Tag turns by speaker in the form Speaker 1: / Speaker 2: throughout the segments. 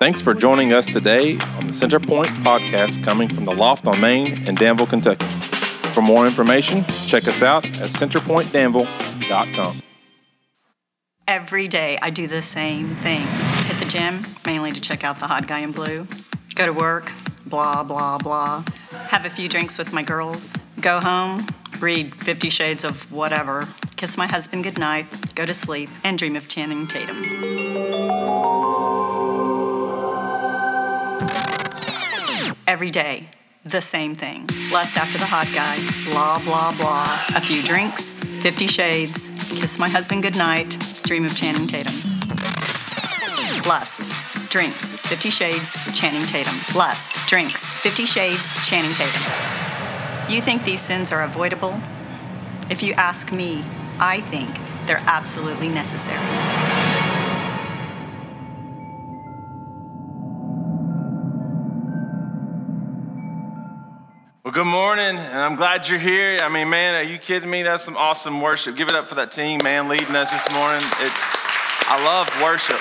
Speaker 1: Thanks for joining us today on the Centerpoint podcast coming from the Loft on Main in Danville, Kentucky. For more information, check us out at centerpointdanville.com.
Speaker 2: Every day I do the same thing hit the gym, mainly to check out the hot guy in blue, go to work, blah, blah, blah, have a few drinks with my girls, go home, read Fifty Shades of whatever, kiss my husband goodnight, go to sleep, and dream of Channing Tatum. Every day, the same thing. Lust after the hot guy, blah, blah, blah. A few drinks, 50 shades, kiss my husband goodnight, dream of Channing Tatum. Lust, drinks, 50 shades, Channing Tatum. Lust, drinks, 50 shades, Channing Tatum. You think these sins are avoidable? If you ask me, I think they're absolutely necessary.
Speaker 1: Well, good morning, and I'm glad you're here. I mean, man, are you kidding me? That's some awesome worship. Give it up for that team, man, leading us this morning. It, I love worship.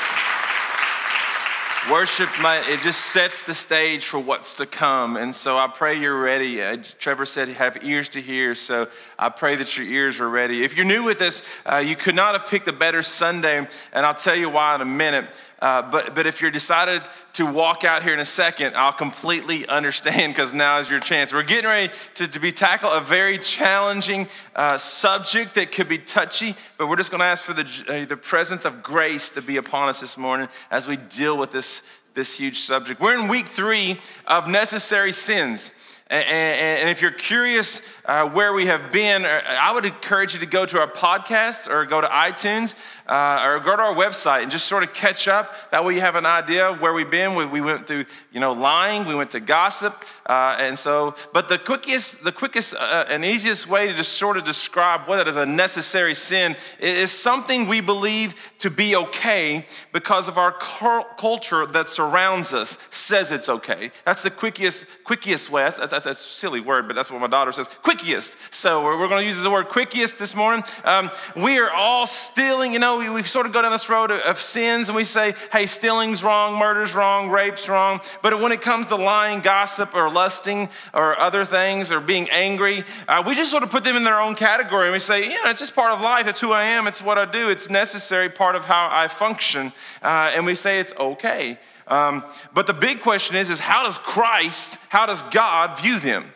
Speaker 1: Worship, my, it just sets the stage for what's to come. And so I pray you're ready. Uh, Trevor said have ears to hear, so I pray that your ears are ready. If you're new with us, uh, you could not have picked a better Sunday, and I'll tell you why in a minute. Uh, but, but if you're decided to walk out here in a second, I'll completely understand because now is your chance. We're getting ready to, to be tackle a very challenging uh, subject that could be touchy, but we're just going to ask for the, uh, the presence of grace to be upon us this morning as we deal with this, this huge subject. We're in week three of necessary sins. And, if you're curious uh, where we have been, uh, I would encourage you to go to our podcast or go to iTunes uh, or go to our website and just sort of catch up. That way you have an idea of where we've been. We, we went through, you know, lying, we went to gossip. And so, but the quickest, the quickest and easiest way to just sort of describe what is a necessary sin is something we believe to be okay because of our culture that surrounds us says it's okay. That's the quickest, quickest way. That's, that's, a silly word, but that's what my daughter says. Quickest. So we're, we're going to use the word quickest this morning. Um, we are all stealing, you know, we, we sort of go down this road of, of sins and we say, hey, stealing's wrong, murder's wrong, rape's wrong. But when it comes to lying, gossip, or lusting, or other things, or being angry, uh, we just sort of put them in their own category and we say, yeah, it's just part of life. It's who I am. It's what I do. It's necessary part of how I function. Uh, and we say it's okay. Um, but the big question is, is how does Christ, how does God view them?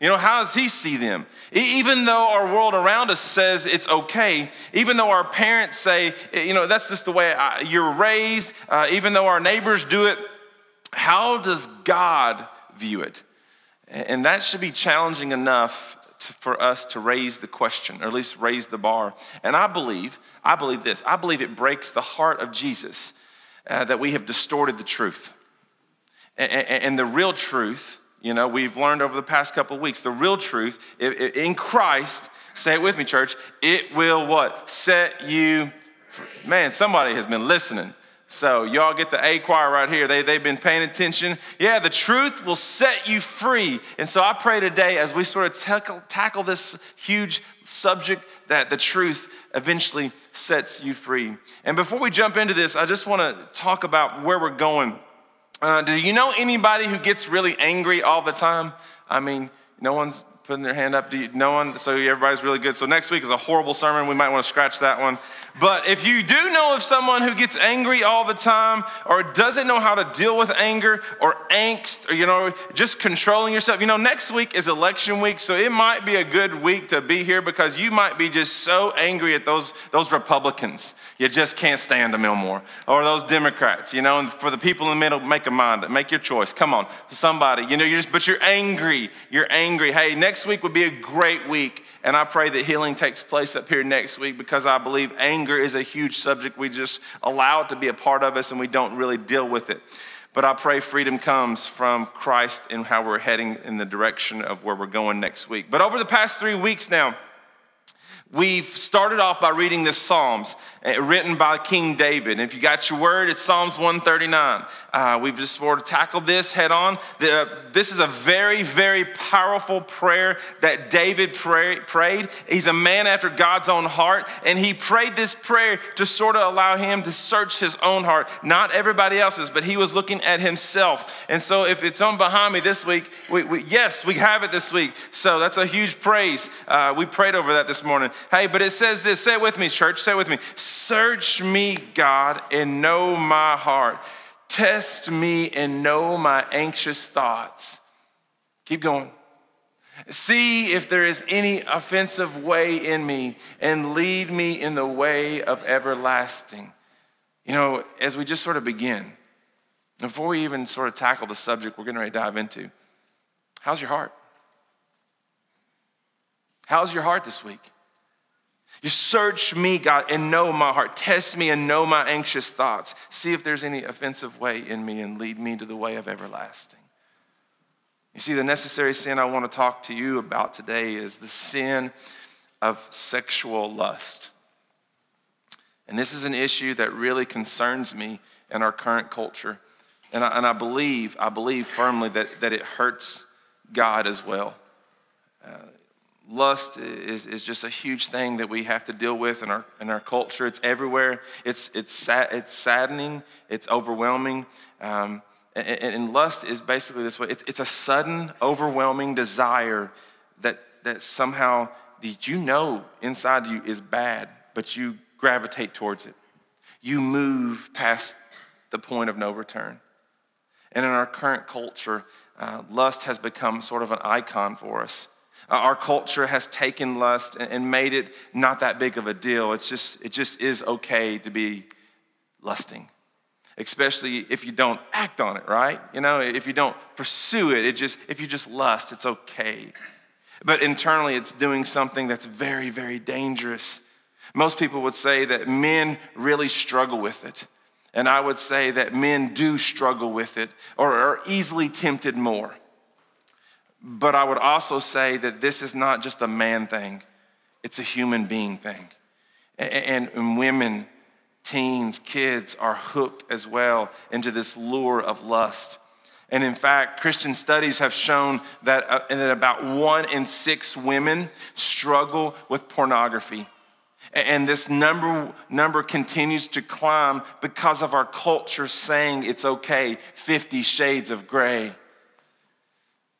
Speaker 1: You know, how does he see them? Even though our world around us says it's okay, even though our parents say, you know, that's just the way I, you're raised, uh, even though our neighbors do it, how does God view it? And that should be challenging enough to, for us to raise the question, or at least raise the bar. And I believe, I believe this, I believe it breaks the heart of Jesus uh, that we have distorted the truth. and, and, the real truth you know, we've learned over the past couple weeks the real truth in Christ, say it with me, church, it will what? Set you free. Man, somebody has been listening. So, y'all get the A choir right here. They, they've been paying attention. Yeah, the truth will set you free. And so, I pray today as we sort of tackle, tackle this huge subject that the truth eventually sets you free. And before we jump into this, I just want to talk about where we're going uh, do you know anybody who gets really angry all the time? I mean, no one's putting their hand up. You, no one, so everybody's really good. So next week is a horrible sermon. We might want to scratch that one. But if you do know of someone who gets angry all the time or doesn't know how to deal with anger or angst or, you know, just controlling yourself, you know, next week is election week. So it might be a good week to be here because you might be just so angry at those, those Republicans. You just can't stand them no more. Or those Democrats, you know, and for the people in the middle, make a mind, make your choice. Come on, somebody, you know, you're just, but you're angry. You're angry. Hey, next week would be a great week. And I pray that healing takes place up here next week because I believe anger is a huge subject. We just allow it to be a part of us and we don't really deal with it. But I pray freedom comes from Christ and how we're heading in the direction of where we're going next week. But over the past three weeks now, We've started off by reading the Psalms uh, written by King David. And if you got your word, it's Psalms 139. Uh, we've just sort of tackled this head on. The, uh, this is a very, very powerful prayer that David pray, prayed. He's a man after God's own heart, and he prayed this prayer to sort of allow him to search his own heart, not everybody else's, but he was looking at himself. And so if it's on behind me this week, we, we, yes, we have it this week. So that's a huge praise. Uh, we prayed over that this morning. Hey, but it says this say it with me, church, say it with me. Search me, God, and know my heart. Test me and know my anxious thoughts. Keep going. See if there is any offensive way in me and lead me in the way of everlasting. You know, as we just sort of begin, before we even sort of tackle the subject we're getting ready to dive into, how's your heart? How's your heart this week? You search me, God, and know my heart. Test me and know my anxious thoughts. See if there's any offensive way in me and lead me to the way of everlasting. You see, the necessary sin I want to talk to you about today is the sin of sexual lust. And this is an issue that really concerns me in our current culture. And I, and I believe, I believe firmly that, that it hurts God as well. Uh, lust is, is just a huge thing that we have to deal with in our, in our culture. It's everywhere. It's, it's, sad, it's saddening. It's overwhelming. Um, and, and, lust is basically this way. It's, it's a sudden, overwhelming desire that, that somehow that you know inside you is bad, but you gravitate towards it. You move past the point of no return. And in our current culture, uh, lust has become sort of an icon for us. Uh, our culture has taken lust and made it not that big of a deal. It's just, it just is okay to be lusting, especially if you don't act on it, right? You know, if you don't pursue it, it just, if you just lust, it's okay. But internally, it's doing something that's very, very dangerous. Most people would say that men really struggle with it. And I would say that men do struggle with it or are easily tempted more. But I would also say that this is not just a man thing, it's a human being thing. And, women, teens, kids are hooked as well into this lure of lust. And in fact, Christian studies have shown that, uh, that about one in six women struggle with pornography. And this number, number continues to climb because of our culture saying it's okay 50 shades of gray.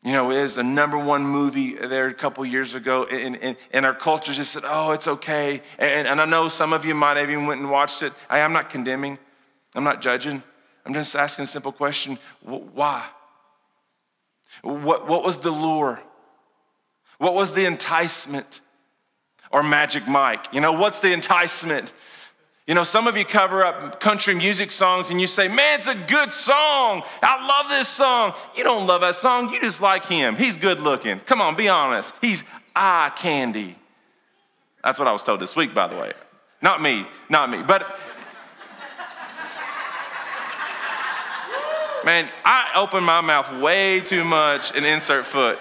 Speaker 1: You know, it was a number one movie there a couple years ago, and, and, and, our culture just said, oh, it's okay. And, and I know some of you might have even went and watched it. I, am not condemning, I'm not judging. I'm just asking a simple question why? What, what was the lure? What was the enticement? Or Magic Mike? You know, what's the enticement? You know, some of you cover up country music songs and you say, man, it's a good song. I love this song. You don't love that song, you just like him. He's good looking. Come on, be honest. He's eye candy. That's what I was told this week, by the way. Not me, not me. But, man, I open my mouth way too much and insert foot.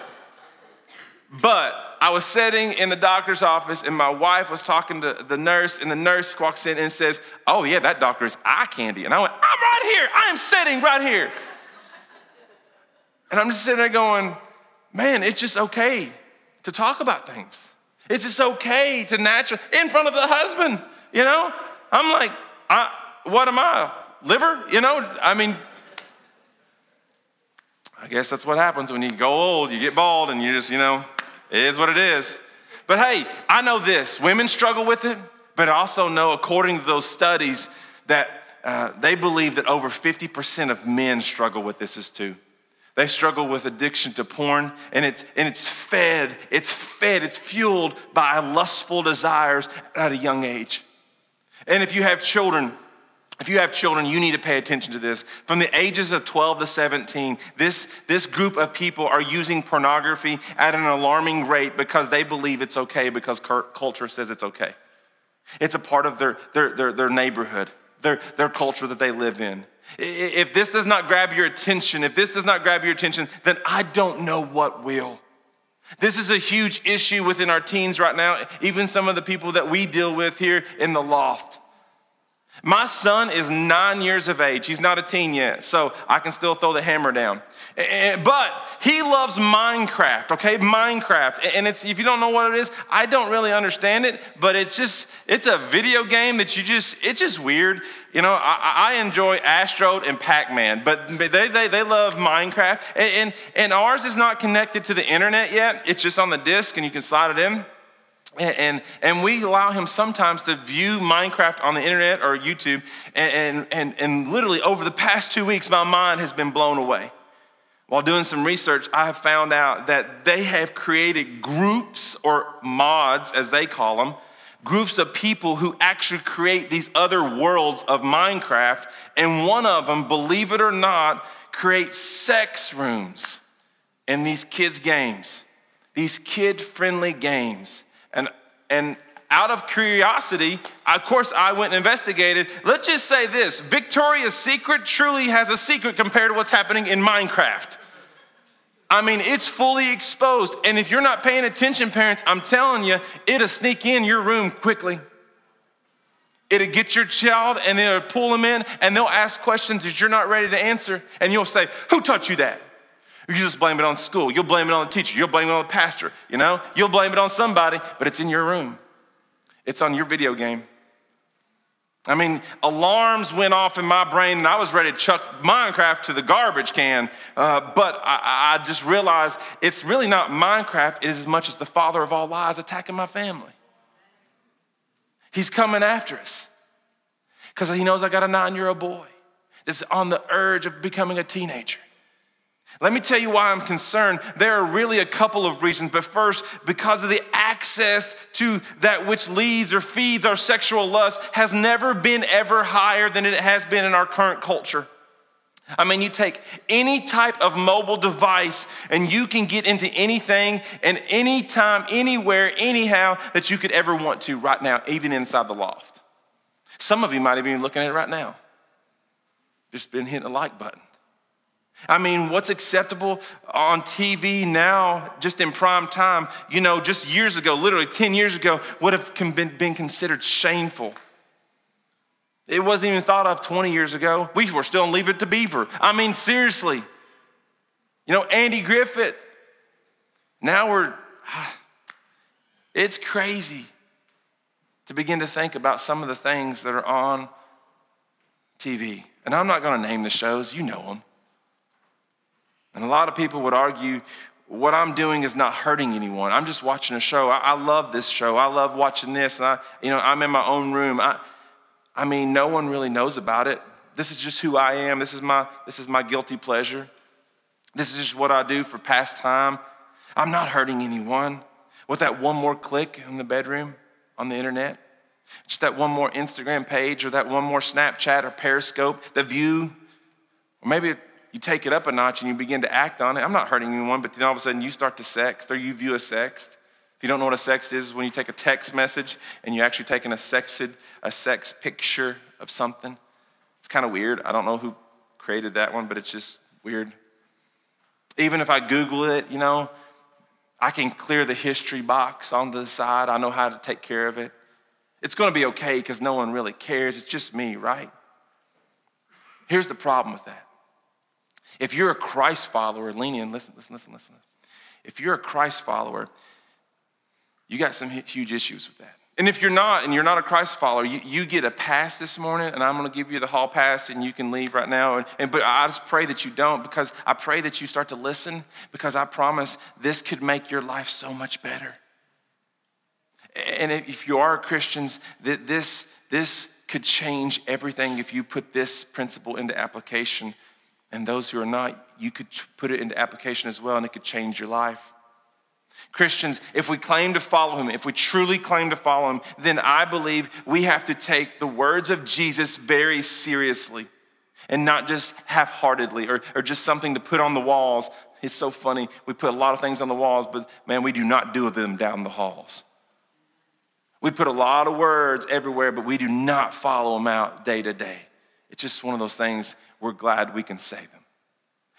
Speaker 1: But I was sitting in the doctor's office and my wife was talking to the nurse, and the nurse walks in and says, Oh, yeah, that doctor is eye candy. And I went, I'm right here. I am sitting right here. And I'm just sitting there going, Man, it's just okay to talk about things. It's just okay to natural in front of the husband, you know? I'm like, I, what am I? Liver? You know, I mean, I guess that's what happens when you go old, you get bald, and you just, you know, it is what it is. But hey, I know this women struggle with it, but I also know, according to those studies, that uh, they believe that over 50% of men struggle with this as too. They struggle with addiction to porn, and it's, and it's fed, it's fed, it's fueled by lustful desires at a young age. And if you have children, if you have children, you need to pay attention to this. From the ages of 12 to 17, this, this group of people are using pornography at an alarming rate because they believe it's okay because culture says it's okay. It's a part of their, their, their, their neighborhood, their, their culture that they live in. If this does not grab your attention, if this does not grab your attention, then I don't know what will. This is a huge issue within our teens right now, even some of the people that we deal with here in the loft. My son is nine years of age. He's not a teen yet, so I can still throw the hammer down. But he loves Minecraft, okay? Minecraft. And it's if you don't know what it is, I don't really understand it, but it's just it's a video game that you just it's just weird. You know, I, I enjoy Astro and Pac-Man, but they, they, they love Minecraft. And, and, and ours is not connected to the internet yet. It's just on the disk and you can slide it in. And, and, we allow him sometimes to view Minecraft on the internet or YouTube. And, and, and literally, over the past two weeks, my mind has been blown away. While doing some research, I have found out that they have created groups or mods, as they call them, groups of people who actually create these other worlds of Minecraft. And one of them, believe it or not, creates sex rooms in these kids' games, these kid friendly games. And, out of curiosity, of course, I went and investigated. Let's just say this Victoria's Secret truly has a secret compared to what's happening in Minecraft. I mean, it's fully exposed. And if you're not paying attention, parents, I'm telling you, it'll sneak in your room quickly. It'll get your child and it'll pull them in and they'll ask questions that you're not ready to answer. And you'll say, Who taught you that? You just blame it on school. You'll blame it on the teacher. You'll blame it on the pastor. You know, you'll blame it on somebody, but it's in your room. It's on your video game. I mean, alarms went off in my brain, and I was ready to chuck Minecraft to the garbage can. Uh, but I, I just realized it's really not Minecraft, it is as much as the father of all lies attacking my family. He's coming after us because he knows I got a nine year old boy that's on the urge of becoming a teenager. Let me tell you why I'm concerned. There are really a couple of reasons, but first, because of the access to that which leads or feeds our sexual lust has never been ever higher than it has been in our current culture. I mean, you take any type of mobile device and you can get into anything and anytime, anywhere, anyhow that you could ever want to right now, even inside the loft. Some of you might have been looking at it right now. Just been hitting a like button. I mean, what's acceptable on TV now, just in prime time, you know, just years ago, literally 10 years ago, would have been considered shameful. It wasn't even thought of 20 years ago. We were still in Leave It to Beaver. I mean, seriously. You know, Andy Griffith. Now we're, it's crazy to begin to think about some of the things that are on TV. And I'm not going to name the shows, you know them. And a lot of people would argue what I'm doing is not hurting anyone. I'm just watching a show. I, I, love this show. I love watching this. And I, you know, I'm in my own room. I, I mean, no one really knows about it. This is just who I am. This is my, this is my guilty pleasure. This is just what I do for pastime. I'm not hurting anyone. With that one more click in the bedroom on the internet, just that one more Instagram page or that one more Snapchat or Periscope, the view, or maybe you take it up a notch and you begin to act on it. I'm not hurting anyone, but then all of a sudden you start to sext or you view a sext. If you don't know what a sext is, when you take a text message and you're actually taking a sexed, a sex picture of something. It's kind of weird. I don't know who created that one, but it's just weird. Even if I Google it, you know, I can clear the history box on the side. I know how to take care of it. It's going to be okay because no one really cares. It's just me, right? Here's the problem with that if you're a Christ follower, lean in, listen, listen, listen, listen. If you're a Christ follower, you got some huge issues with that. And if you're not, and you're not a Christ follower, you, you get a pass this morning, and I'm going to give you the hall pass, and you can leave right now. And, and, but I just pray that you don't, because I pray that you start to listen, because I promise this could make your life so much better. And if you are Christians, that this, this could change everything if you put this principle into application and those who are not, you could put it into application as well, and it could change your life. Christians, if we claim to follow him, if we truly claim to follow him, then I believe we have to take the words of Jesus very seriously and not just half heartedly or, or just something to put on the walls. It's so funny. We put a lot of things on the walls, but man, we do not do them down the halls. We put a lot of words everywhere, but we do not follow them out day to day. It's just one of those things we're glad we can say them.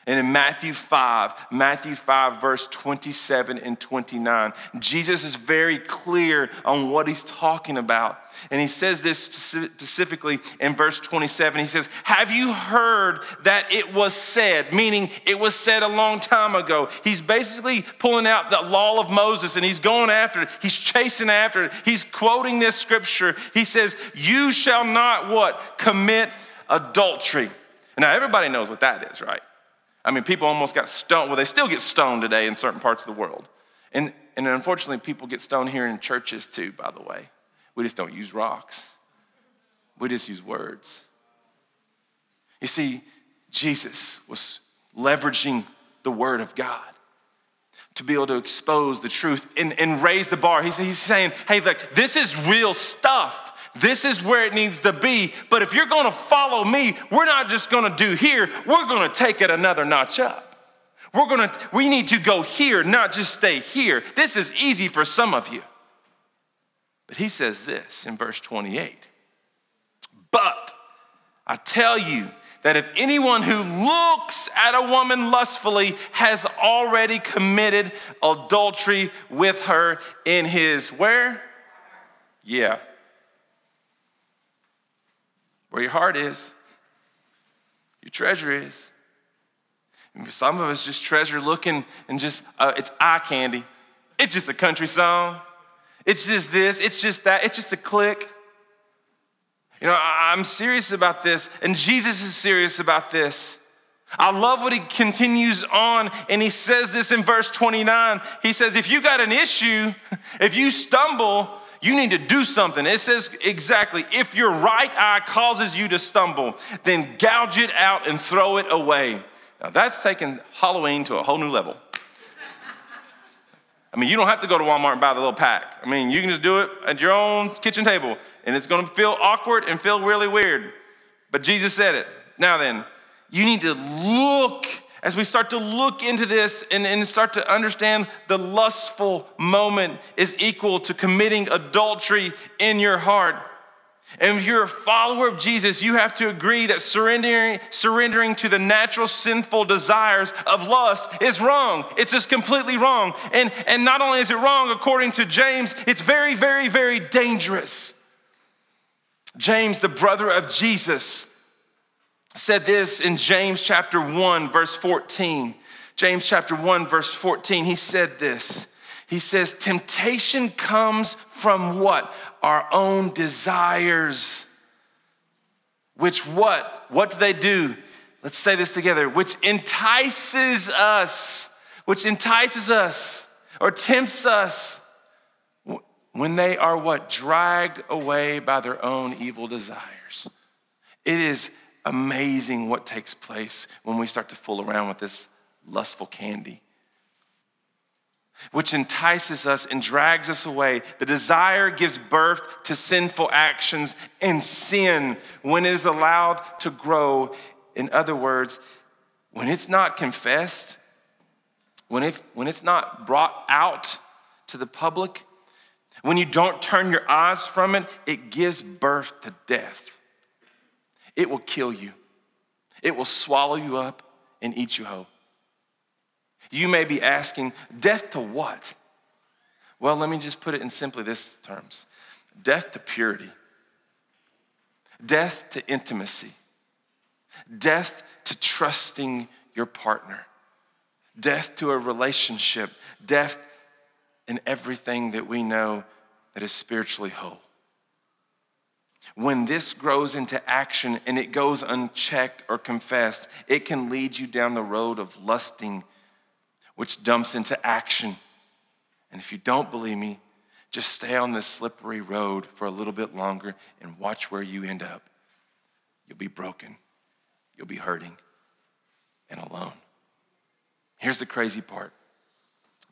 Speaker 1: And in Matthew 5, Matthew 5, verse 27 and 29, Jesus is very clear on what he's talking about. And he says this specifically in verse 27. He says, Have you heard that it was said? Meaning it was said a long time ago. He's basically pulling out the law of Moses and he's going after it. He's chasing after it. He's quoting this scripture. He says, You shall not what? Commit adultery. Now, everybody knows what that is, right? I mean, people almost got stoned. Well, they still get stoned today in certain parts of the world. And, and unfortunately, people get stoned here in churches too, by the way. We just don't use rocks, we just use words. You see, Jesus was leveraging the Word of God to be able to expose the truth and, and raise the bar. He's, he's saying, hey, look, this is real stuff. This is where it needs to be. But if you're going to follow me, we're not just going to do here, we're going to take it another notch up. We're going to we need to go here, not just stay here. This is easy for some of you. But he says this in verse 28. But I tell you that if anyone who looks at a woman lustfully has already committed adultery with her in his where? Yeah, where your heart is, your treasure is. And some of us just treasure looking and just, uh, it's eye candy. It's just a country song. It's just this, it's just that, it's just a click. You know, I'm serious about this, and Jesus is serious about this. I love what he continues on, and he says this in verse 29. He says, If you got an issue, if you stumble, you need to do something. It says exactly if your right eye causes you to stumble, then gouge it out and throw it away. Now that's taking Halloween to a whole new level. I mean, you don't have to go to Walmart and buy the little pack. I mean, you can just do it at your own kitchen table, and it's gonna feel awkward and feel really weird. But Jesus said it. Now then, you need to look as we start to look into this and, and start to understand the lustful moment is equal to committing adultery in your heart. And if you're a follower of Jesus, you have to agree that surrendering, surrendering to the natural sinful desires of lust is wrong. It's just completely wrong. And, and not only is it wrong, according to James, it's very, very, very dangerous. James, the brother of Jesus, said this in James chapter 1, verse 14. James chapter 1, verse 14, he said this. He says, Temptation comes from what? Our own desires. Which what? What do they do? Let's say this together. Which entices us, which entices us or tempts us when they are what? Dragged away by their own evil desires. It is amazing what takes place when we start to fool around with this lustful candy, which entices us and drags us away. The desire gives birth to sinful actions, and sin, when it is allowed to grow, in other words, when it's not confessed, when, it, when it's not brought out to the public, when you don't turn your eyes from it, it gives birth to death it will kill you. It will swallow you up and eat you whole. You may be asking, death to what? Well, let me just put it in simply this terms death to purity, death to intimacy, death to trusting your partner, death to a relationship, death in everything that we know that is spiritually whole. When this grows into action and it goes unchecked or confessed, it can lead you down the road of lusting, which dumps into action. And if you don't believe me, just stay on this slippery road for a little bit longer and watch where you end up. You'll be broken, you'll be hurting, and alone. Here's the crazy part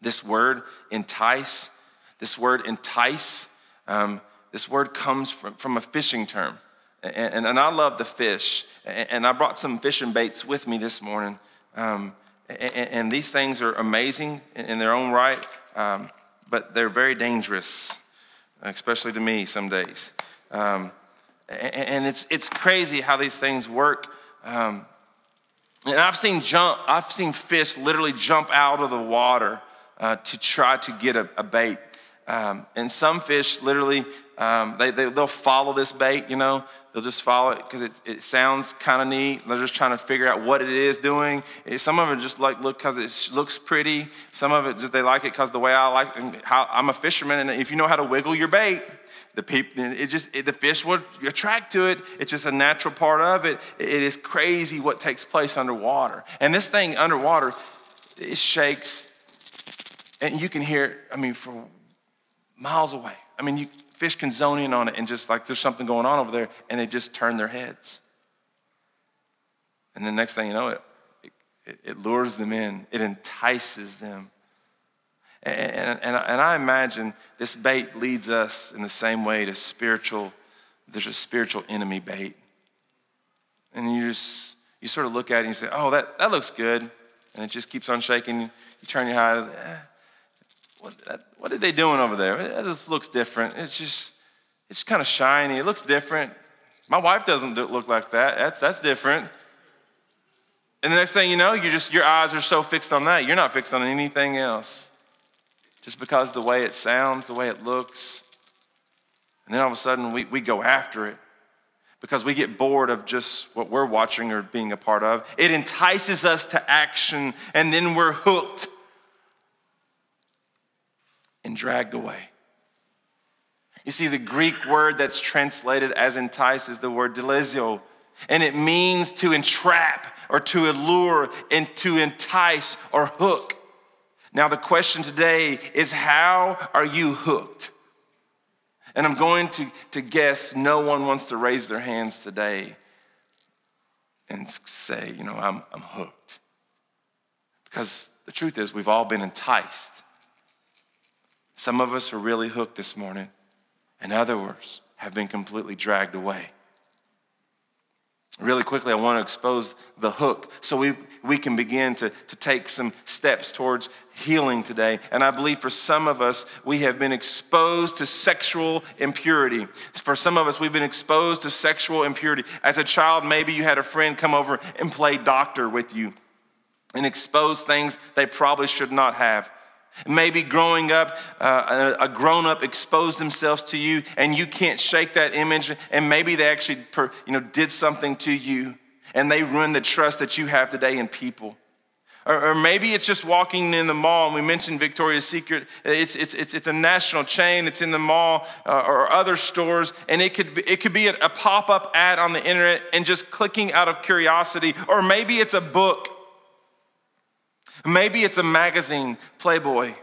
Speaker 1: this word entice, this word entice, um, this word comes from, from a fishing term. And, and, and I love the fish. And, and, I brought some fishing baits with me this morning. Um, and, these things are amazing in, in their own right, um, but they're very dangerous, especially to me some days. Um, and it's, it's crazy how these things work. Um, And I've seen jump, I've seen fish literally jump out of the water uh, to try to get a, a bait. Um, and some fish literally, um, they, they, will follow this bait, you know, they'll just follow it because it, it sounds kind of neat. They're just trying to figure out what it is doing. Some of it just like look because it looks pretty. Some of it just they like it because the way I like how I'm a fisherman, and if you know how to wiggle your bait, the people, it just it, the fish will attract to it. It's just a natural part of it. It is crazy what takes place underwater, and this thing underwater, it shakes, and you can hear it. I mean, for miles away. I mean, you, fish can zone in on it and just like there's something going on over there, and they just turn their heads. And the next thing you know, it, it, it lures them in, it entices them. And, and, and, and I imagine this bait leads us in the same way to spiritual, there's a spiritual enemy bait. And you just, you sort of look at it and you say, oh, that, that looks good. And it just keeps on shaking. You turn your eye, eh. What, what are they doing over there? This looks different. It's just, it's kind of shiny. It looks different. My wife doesn't look like that. That's, that's different. And the next thing you know, you just, your eyes are so fixed on that, you're not fixed on anything else. Just because the way it sounds, the way it looks. And then all of a sudden, we, we go after it because we get bored of just what we're watching or being a part of. It entices us to action, and then we're hooked and dragged away. You see, the Greek word that's translated as entice is the word deleazo, and it means to entrap or to allure and to entice or hook. Now, the question today is how are you hooked? And I'm going to, to guess no one wants to raise their hands today and say, you know, I'm, I'm hooked. Because the truth is, we've all been enticed. Some of us are really hooked this morning, and others have been completely dragged away. Really quickly, I want to expose the hook so we, we can begin to, to take some steps towards healing today. And I believe for some of us, we have been exposed to sexual impurity. For some of us, we've been exposed to sexual impurity. As a child, maybe you had a friend come over and play doctor with you and expose things they probably should not have. Maybe growing up, uh, a grown up exposed themselves to you and you can't shake that image, and maybe they actually you know, did something to you and they ruined the trust that you have today in people. Or, or, maybe it's just walking in the mall, and we mentioned Victoria's Secret. It's, it's, it's, it's a national chain, it's in the mall uh, or other stores, and it could be, it could be a, a pop up ad on the internet and just clicking out of curiosity. Or maybe it's a book Maybe it's a magazine, Playboy.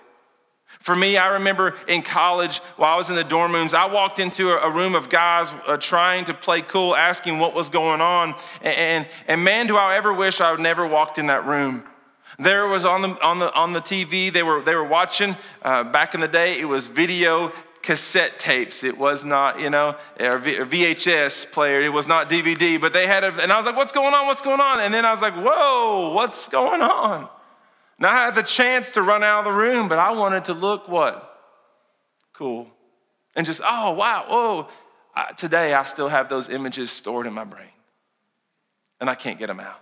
Speaker 1: For me, I remember in college, while I was in the dorm rooms, I walked into a, room of guys uh, trying to play cool, asking what was going on. And, and, and man, do I ever wish I would never walked in that room. There was on the, on the, on the TV, they were, they were watching, uh, back in the day, it was video cassette tapes. It was not, you know, a VHS player. It was not DVD, but they had a, and I was like, what's going on? What's going on? And then I was like, whoa, what's going on? Now I had the chance to run out of the room, but I wanted to look what? Cool. And just, oh, wow, whoa. I, today I still have those images stored in my brain, and I can't get them out.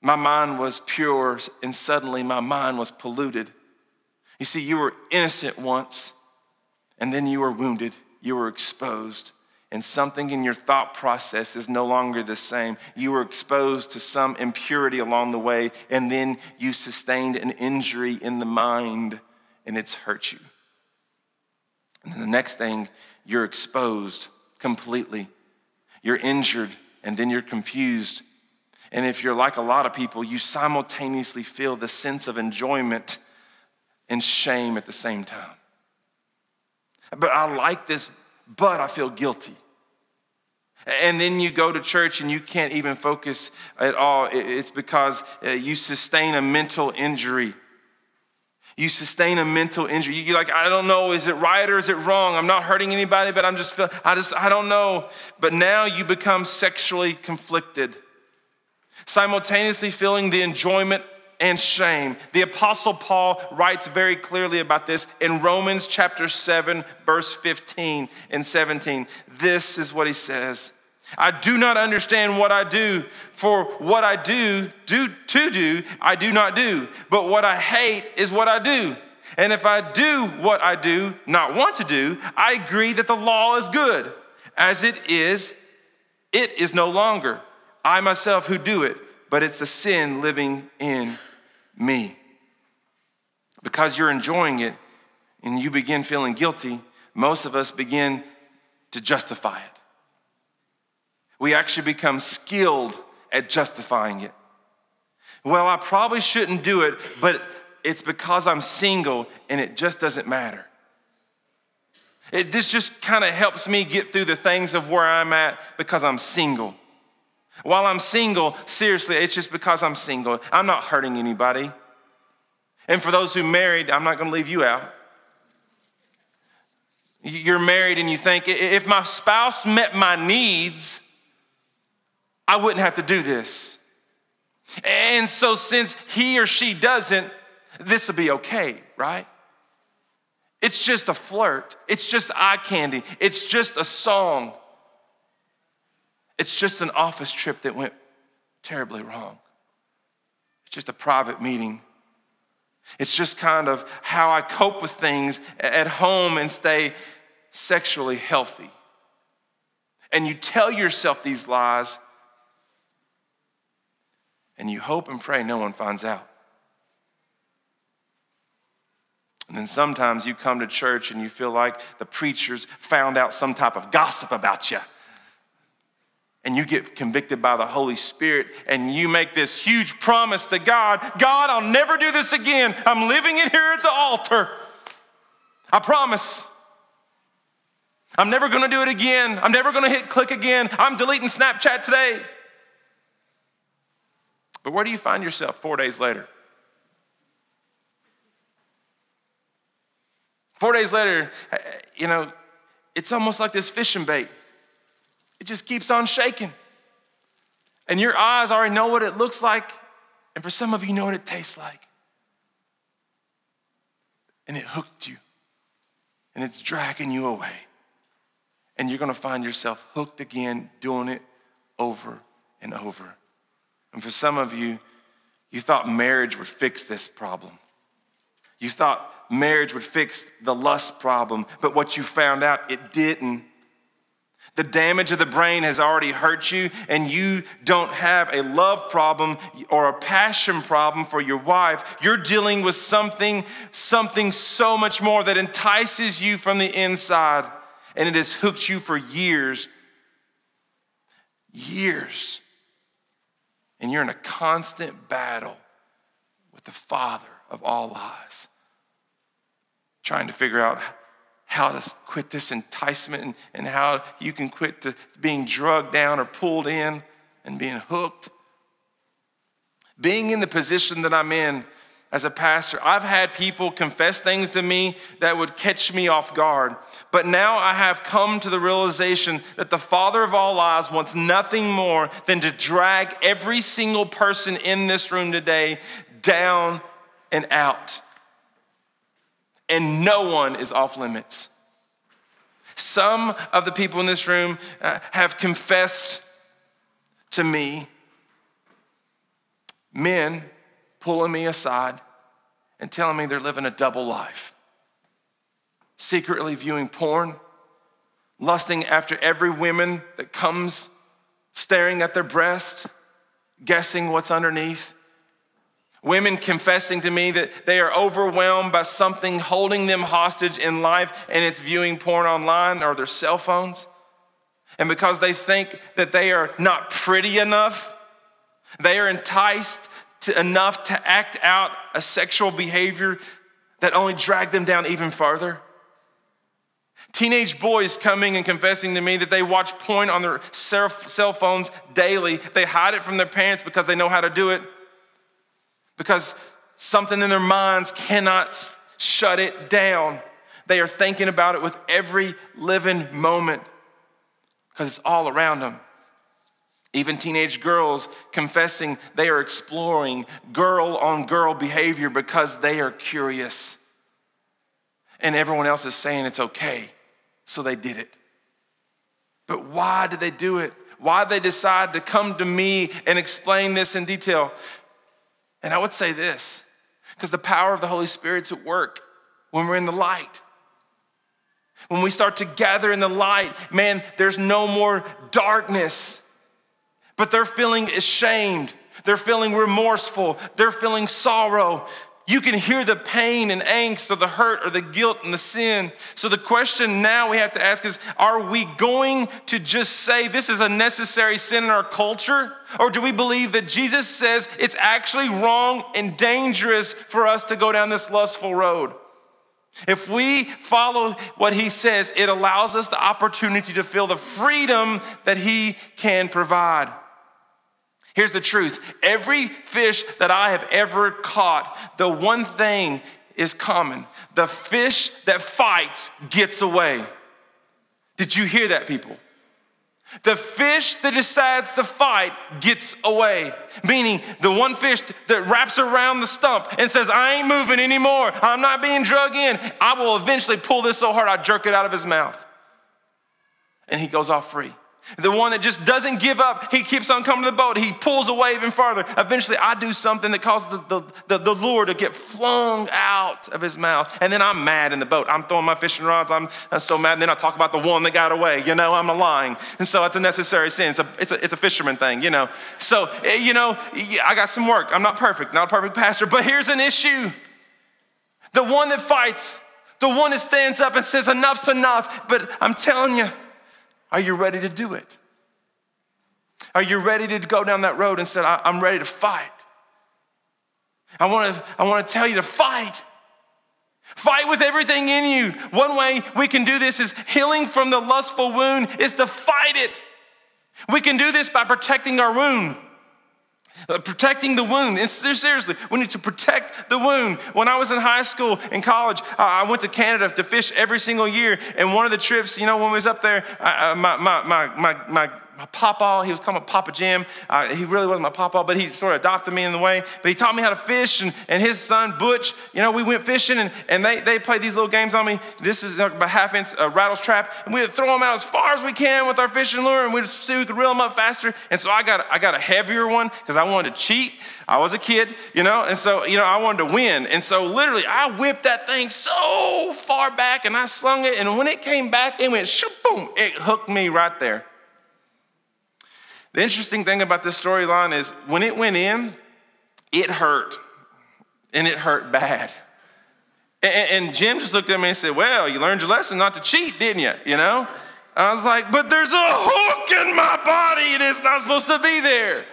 Speaker 1: My mind was pure, and suddenly my mind was polluted. You see, you were innocent once, and then you were wounded, you were exposed and something in your thought process is no longer the same. You were exposed to some impurity along the way, and then you sustained an injury in the mind, and it's hurt you. And then the next thing, you're exposed completely. You're injured, and then you're confused. And if you're like a lot of people, you simultaneously feel the sense of enjoyment and shame at the same time. But I like this, but I feel guilty. And then you go to church and you can't even focus at all. It's because uh, you sustain a mental injury. You sustain a mental injury. You're like, I don't know, is it right or is it wrong? I'm not hurting anybody, but I'm just feeling, I just, I don't know. But now you become sexually conflicted, simultaneously feeling the enjoyment and shame. The Apostle Paul writes very clearly about this in Romans chapter 7, verse 15 and 17. This is what he says I do not understand what I do, for what I do, do to do, I do not do. But what I hate is what I do. And if I do what I do not want to do, I agree that the law is good. As it is, it is no longer I myself who do it, but it's the sin living in me. Because you're enjoying it and you begin feeling guilty, most of us begin to justify it. We actually become skilled at justifying it. Well, I probably shouldn't do it, but it's because I'm single and it just doesn't matter. It, this just kind of helps me get through the things of where I'm at because I'm single. While I'm single, seriously, it's just because I'm single. I'm not hurting anybody. And for those who married, I'm not going to leave you out. You're married and you think, if my spouse met my needs, I wouldn't have to do this. And so, since he or she doesn't, this will be okay, right? It's just a flirt. It's just eye candy. It's just a song. It's just an office trip that went terribly wrong. It's just a private meeting. It's just kind of how I cope with things at home and stay sexually healthy. And you tell yourself these lies, and you hope and pray no one finds out. And then sometimes you come to church and you feel like the preachers found out some type of gossip about you. And you get convicted by the Holy Spirit and you make this huge promise to God God, I'll never do this again. I'm living it here at the altar. I promise. I'm never gonna do it again. I'm never gonna hit click again. I'm deleting Snapchat today. But where do you find yourself four days later? Four days later, eh, you know, it's almost like this fishing bait. It just keeps on shaking. And your eyes already know what it looks like, and for some of you, know what it tastes like. And it hooked you, and it's dragging you away. And you're gonna find yourself hooked again, doing it over and over. And for some of you, you thought marriage would fix this problem. You thought marriage would fix the lust problem, but what you found out, it didn't. The damage of the brain has already hurt you, and you don't have a love problem or a passion problem for your wife. You're dealing with something, something so much more that entices you from the inside, and it has hooked you for years. Years. And you're in a constant battle with the Father of all lies trying to figure out how to quit this enticement and, and how you can quit to being drugged down or pulled in and being hooked. Being in the position that I'm in as a pastor, I've had people confess things to me that would catch me off guard. But now I have come to the realization that the Father of all lies wants nothing more than to drag every single person in this room today down and out and no one is off limits. Some of the people in this room uh, have confessed to me, men pulling me aside and telling me they're living a double life, secretly viewing porn, lusting after every woman that comes, staring at their breast, guessing what's underneath. Women confessing to me that they are overwhelmed by something holding them hostage in life and it's viewing porn online or their cell phones. And because they think that they are not pretty enough, they are enticed to enough to act out a sexual behavior that only drag them down even further. Teenage boys coming and confessing to me that they watch porn on their cell phones daily. They hide it from their parents because they know how to do it because something in their minds cannot shut it down. They are thinking about it with every living moment because it's all around them. Even teenage girls confessing they are exploring girl on girl behavior because they are curious. And everyone else is saying it's okay, so they did it. But why did they do it? why they decide to come to me and explain this in detail. And I would say this because the power of the Holy Spirit's at work when we're in the light. When we start to gather in the light, man, there's no more darkness. But they're feeling ashamed. They're feeling remorseful. They're feeling sorrow. You can hear the pain and angst or the hurt or the guilt and the sin. So the question now we have to ask is are we going to just say this is a necessary sin in our culture? Or do we believe that Jesus says it's actually wrong and dangerous for us to go down this lustful road? If we follow what he says, it allows us the opportunity to feel the freedom that he can provide. Here's the truth every fish that I have ever caught, the one thing is common the fish that fights gets away. Did you hear that, people? The fish that decides to fight gets away. Meaning, the one fish that wraps around the stump and says, I ain't moving anymore. I'm not being drug in. I will eventually pull this so hard I jerk it out of his mouth. And he goes off free. The one that just doesn't give up, he keeps on coming to the boat. He pulls away even farther. Eventually, I do something that causes the, the, the, the, lure to get flung out of his mouth. And then I'm mad in the boat. I'm throwing my fishing rods. I'm, I'm so mad. And then I talk about the one that got away. You know, I'm a lying. And so it's a necessary sin. It's a, it's a, it's a fisherman thing, you know. So, eh, you know, I got some work. I'm not perfect, not a perfect pastor. But here's an issue the one that fights, the one that stands up and says, enough's enough. But I'm telling you, are you ready to do it? Are you ready to go down that road and say, I'm ready to fight? I want to I want to tell you to fight. Fight with everything in you. One way we can do this is healing from the lustful wound is to fight it. We can do this by protecting our wound. Uh, protecting the wound. And seriously, we need to protect the wound. When I was in high school and college, I went to Canada to fish every single year. And one of the trips, you know, when we was up there, I, my, my, my, my, my my papa. He was called my Papa Jim. Uh, he really wasn't my papa, but he sort of adopted me in the way. But he taught me how to fish, and, and his son, Butch, you know, we went fishing, and, and they, they played these little games on me. This is like a half inch uh, rattles trap, and we would throw them out as far as we can with our fishing lure, and we'd see we could reel them up faster. And so I got, I got a heavier one because I wanted to cheat. I was a kid, you know, and so, you know, I wanted to win. And so literally, I whipped that thing so far back, and I slung it, and when it came back, it went shoop, boom, it hooked me right there. The interesting thing about this storyline is when it went in, it hurt, and it hurt bad. And, and, Jim just looked at me and said, Well, you learned your lesson not to cheat, didn't you? You know? I was like, But there's a hook in my body, and it's not supposed to be there.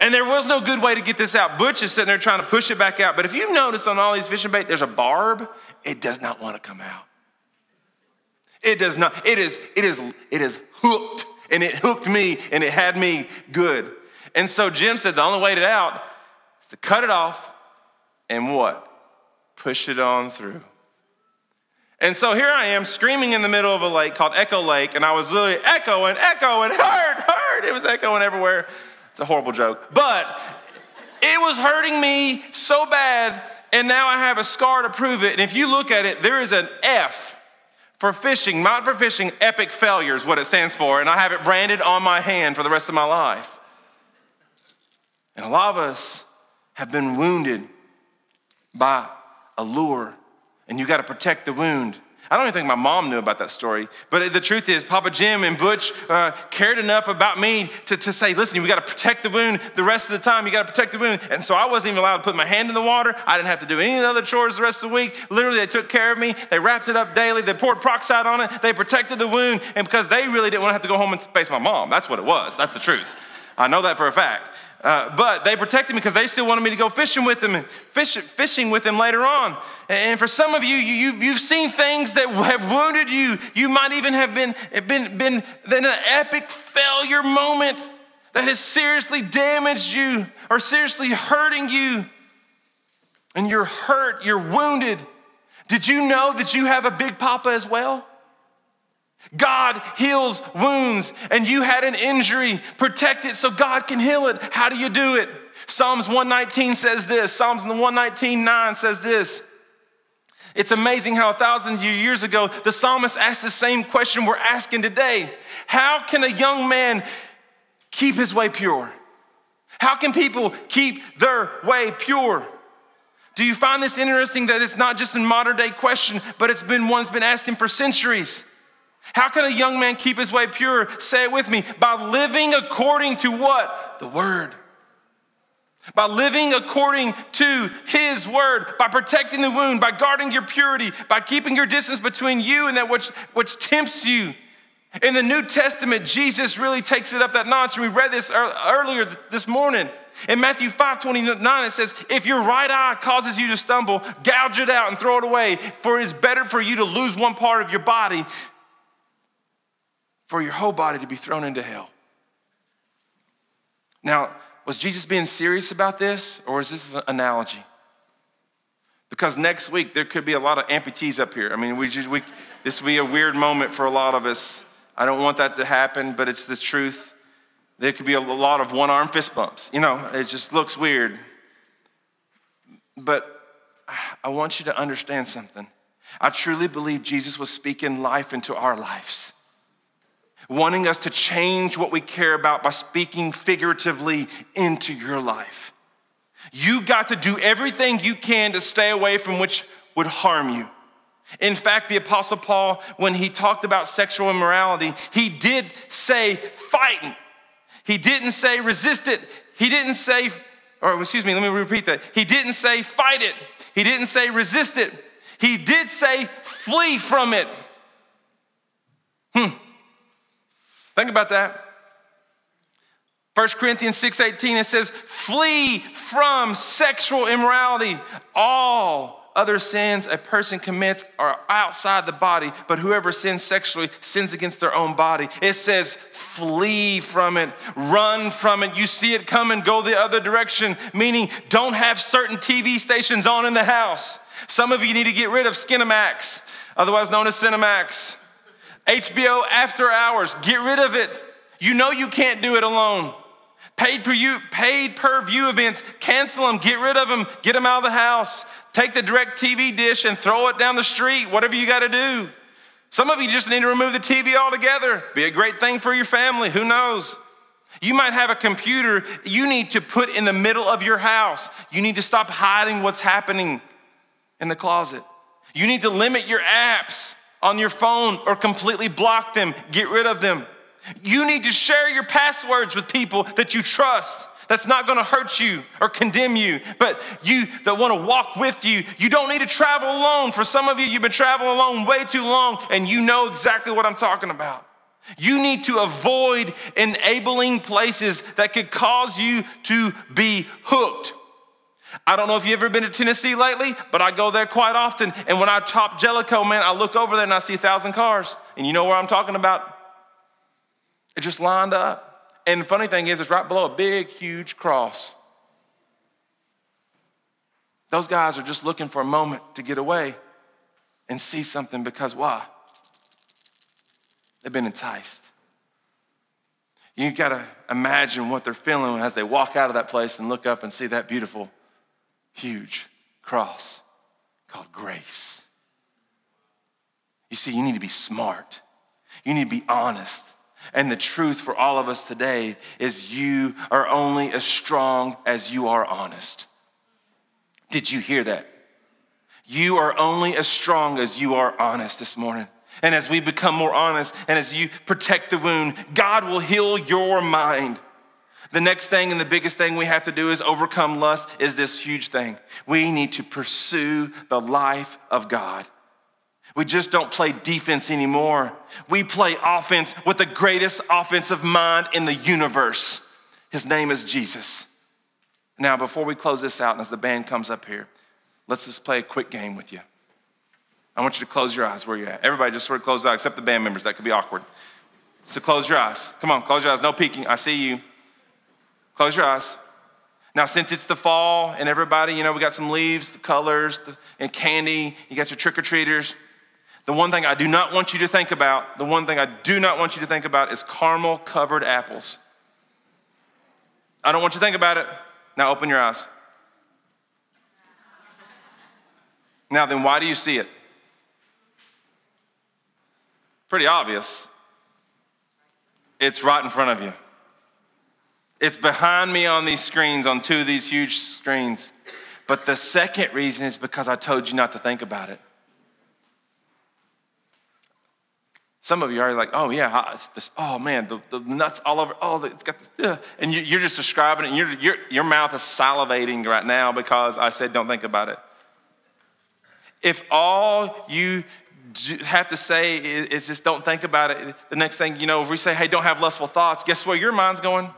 Speaker 1: And there was no good way to get this out. Butch is sitting there trying to push it back out. But if you notice on all these fishing bait, there's a barb, it does not want to come out. It does not, it is, it is, it is hooked and it hooked me and it had me good. And so Jim said the only way to out is to cut it off and what? Push it on through. And so here I am screaming in the middle of a lake called Echo Lake, and I was literally echoing, echoing, hurt, hurt. It was echoing everywhere. It's a horrible joke. But it was hurting me so bad, and now I have a scar to prove it. And if you look at it, there is an F for fishing, not for fishing, epic failure is what it stands for, and I have it branded on my hand for the rest of my life. And a lot of us have been wounded by a lure, and you got to protect the wound. I don't even think my mom knew about that story. But the truth is, Papa Jim and Butch uh, cared enough about me to, to say, listen, we got to protect the wound the rest of the time. You got to protect the wound. And so I wasn't even allowed to put my hand in the water. I didn't have to do any of the other chores the rest of the week. Literally, they took care of me. They wrapped it up daily. They poured peroxide on it. They protected the wound. And because they really didn't want to have to go home and face my mom. That's what it was. That's the truth. I know that for a fact. Uh, but they protected me because they still wanted me to go fishing with them and fish, fishing with them later on. And for some of you, you, you, have seen things that have wounded you. You might even have been, been, been in an epic failure moment that has seriously damaged you or seriously hurting you. And you're hurt, you're wounded. Did you know that you have a big papa as well? God heals wounds, and you had an injury. Protect it so God can heal it. How do you do it? Psalms 119 says this. Psalms 119 9 says this. It's amazing how a thousand years ago, the psalmist asked the same question we're asking today. How can a young man keep his way pure? How can people keep their way pure? Do you find this interesting that it's not just a modern day question, but it's been one's been asking for centuries? How can a young man keep his way pure? Say it with me. By living according to what? The word. By living according to his word, by protecting the wound, by guarding your purity, by keeping your distance between you and that which, which tempts you. In the New Testament, Jesus really takes it up that notch. And we read this earlier this morning. In Matthew 5 29, it says, If your right eye causes you to stumble, gouge it out and throw it away, for it is better for you to lose one part of your body for your whole body to be thrown into hell. Now, was Jesus being serious about this, or is this an analogy? Because next week there could be a lot of amputees up here. I mean, we just, we, this will be a weird moment for a lot of us. I don't want that to happen, but it's the truth. There could be a lot of one arm fist bumps. You know, it just looks weird. But I want you to understand something. I truly believe Jesus was speaking life into our lives wanting us to change what we care about by speaking figuratively into your life. You got to do everything you can to stay away from which would harm you. In fact, the Apostle Paul, when he talked about sexual immorality, he did say fight. He didn't say resist it. He didn't say, or excuse me, let me repeat that. He didn't say fight it. He didn't say resist it. He did say flee from it. Hmm. Think about that. 1 Corinthians 6:18 it says flee from sexual immorality. All other sins a person commits are outside the body but whoever sins sexually sins against their own body. It says flee from it. Run from it. You see it coming go the other direction meaning don't have certain TV stations on in the house. Some of you need to get rid of Skinamax otherwise known as Cinemax HBO after hours, get rid of it. You know you can't do it alone. Paid per, view, paid per view events, cancel them, get rid of them, get them out of the house. Take the DirecTV dish and throw it down the street, whatever you got to do. Some of you just need to remove the TV altogether. Be a great thing for your family, who knows? You might have a computer you need to put in the middle of your house. You need to stop hiding what's happening in the closet. You need to limit your apps on your phone or completely block them, get rid of them. You need to share your passwords with people that you trust. That's not gonna hurt you or condemn you, but you that wanna walk with you, you don't need to travel alone. For some of you, you've been traveling alone way too long and you know exactly what I'm talking about. You need to avoid enabling places that could cause you to be hooked I don't know if you've ever been to Tennessee lately, but I go there quite often. And when I chop Jellico, man, I look over there and I see a thousand cars. And you know where I'm talking about? It just lined up. And the funny thing is, it's right below a big, huge cross. Those guys are just looking for a moment to get away and see something because why? They've been enticed. You gotta imagine what they're feeling as they walk out of that place and look up and see that beautiful huge cross called grace. You see, you need to be smart, you need to be honest. And the truth for all of us today is you are only as strong as you are honest. Did you hear that? You are only as strong as you are honest this morning. And as we become more honest and as you protect the wound, God will heal your mind. The next thing and the biggest thing we have to do is overcome lust is this huge thing. We need to pursue the life of God. We just don't play defense anymore. We play offense with the greatest offensive mind in the universe. His name is Jesus. Now, before we close this out, and as the band comes up here, let's just play a quick game with you. I want you to close your eyes where you're at. Everybody just sort of close eyes, except the band members. That could be awkward. So close your eyes. Come on, close your eyes. No peeking. I see you. Close your eyes. Now, since it's the fall and everybody, you know, we got some leaves, the colors, the, and candy, you got your trick or treaters. The one thing I do not want you to think about, the one thing I do not want you to think about is caramel covered apples. I don't want you to think about it. Now, open your eyes. Now, then, why do you see it? Pretty obvious. It's right in front of you. It's behind me on these screens, on two of these huge screens. But the second reason is because I told you not to think about it. Some of you are like, oh yeah, this, oh man, the, the, nuts all over. Oh, it's got this, uh, and you, are just describing it, and your, your, your mouth is salivating right now because I said don't think about it. If all you have to say is just don't think about it, the next thing you know, if we say, hey, don't have lustful thoughts, guess where your mind's going?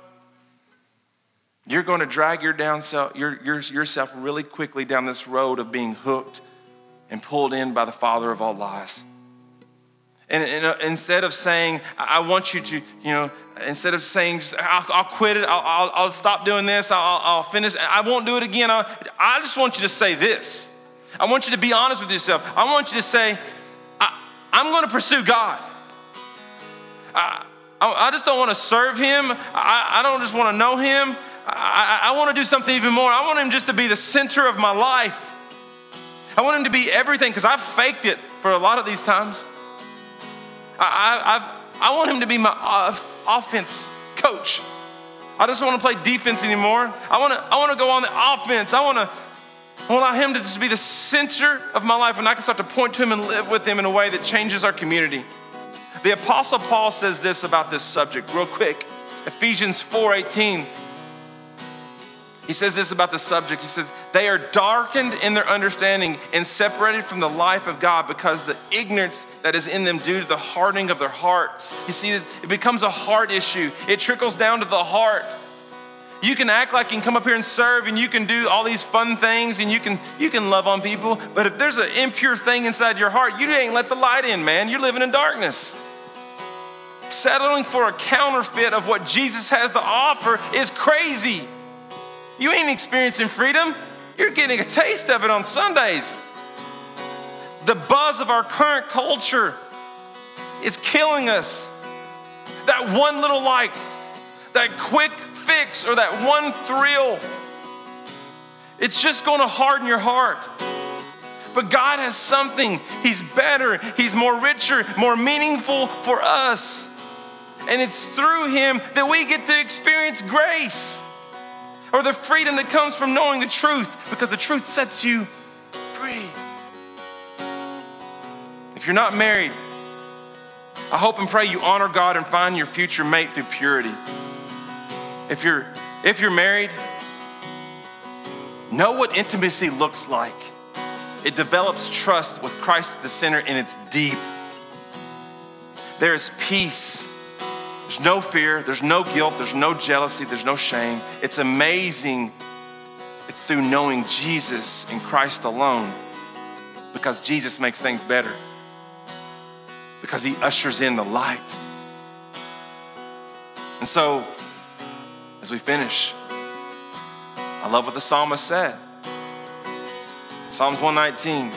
Speaker 1: You're going to drag your down self, your, your, yourself really quickly down this road of being hooked and pulled in by the father of all lies. And, and uh, instead of saying, I want you to, you know, instead of saying, I'll, I'll quit it, I'll, I'll, I'll, stop doing this, I'll, finish, I won't do it again. I, I just want you to say this. I want you to be honest with yourself. I want you to say, I, am going to pursue God. I, I, just don't want to serve Him. I, I don't just want to know Him. I, I want to do something even more. I want Him just to be the center of my life. I want Him to be everything because I've faked it for a lot of these times. I, I, I want him to be my offense coach. I just want to play defense anymore. I want to, I want to go on the offense. I want to I want him to just be the center of my life and I can start to point to him and live with him in a way that changes our community. The apostle Paul says this about this subject real quick. Ephesians 4:18 he says this about the subject. He says, They are darkened in their understanding and separated from the life of God because the ignorance that is in them due to the hardening of their hearts. You see, it becomes a heart issue, it trickles down to the heart. You can act like you can come up here and serve and you can do all these fun things and you can you can love on people, but if there's an impure thing inside your heart, you ain't let the light in, man. You're living in darkness. Settling for a counterfeit of what Jesus has to offer is crazy. You ain't experiencing freedom. You're getting a taste of it on Sundays. The buzz of our current culture is killing us. That one little like, that quick fix, or that one thrill, it's just to harden your heart. But God has something. He's better, He's more richer, more meaningful for us. And it's through Him that we get to experience grace or the freedom that comes from knowing the truth because the truth sets you free. If you're not married, I hope and pray you honor God and find your future mate through purity. If you're if you're married, know what intimacy looks like. It develops trust with Christ the center and it's deep. There is peace there's no fear, there's no guilt, there's no jealousy, there's no shame. It's amazing. It's through knowing Jesus and Christ alone because Jesus makes things better, because he ushers in the light. And so, as we finish, I love what the psalmist said. Psalms 119.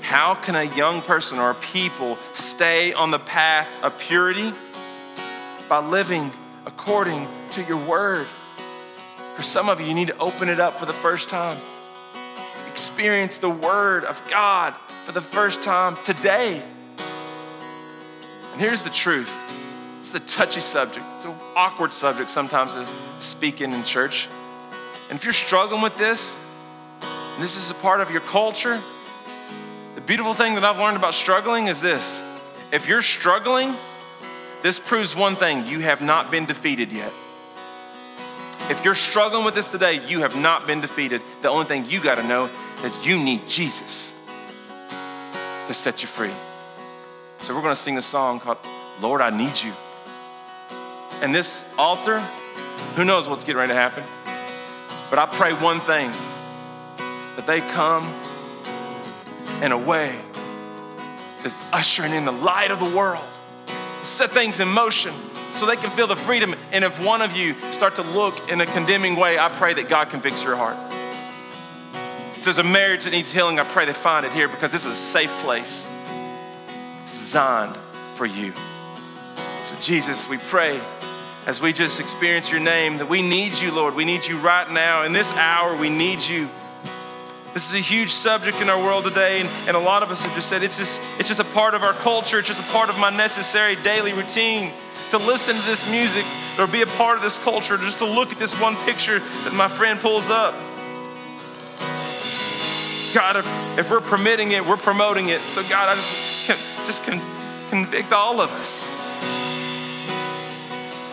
Speaker 1: How can a young person or a people stay on the path of purity? By living according to your word. For some of you, you need to open it up for the first time. Experience the word of God for the first time today. And here's the truth it's the touchy subject, it's an awkward subject sometimes to speak in in church. And if you're struggling with this, and this is a part of your culture, the beautiful thing that I've learned about struggling is this if you're struggling, this proves one thing you have not been defeated yet. If you're struggling with this today, you have not been defeated. The only thing you got to know is you need Jesus to set you free. So we're going to sing a song called Lord, I Need You. And this altar, who knows what's getting ready to happen? But I pray one thing that they come in a way that's ushering in the light of the world set things in motion so they can feel the freedom. And if one of you start to look in a condemning way, I pray that God fix your heart. If there's a marriage that needs healing, I pray they find it here because this is a safe place designed for you. So, Jesus, we pray as we just experience your name that we need you, Lord. We need you right now. In this hour, we need you. This is a huge subject in our world today, and, and, a lot of us have just said it's just, it's just a part of our culture, it's just a part of my necessary daily routine. to listen to this music or be a part of this culture, just to look at this one picture that my friend pulls up. God, if, if we're permitting it, we're promoting it. So, God, I just, just con, convict all of us.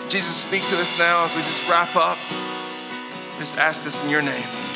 Speaker 1: Jesus, speak to us now as we just wrap up. Just ask this in your name.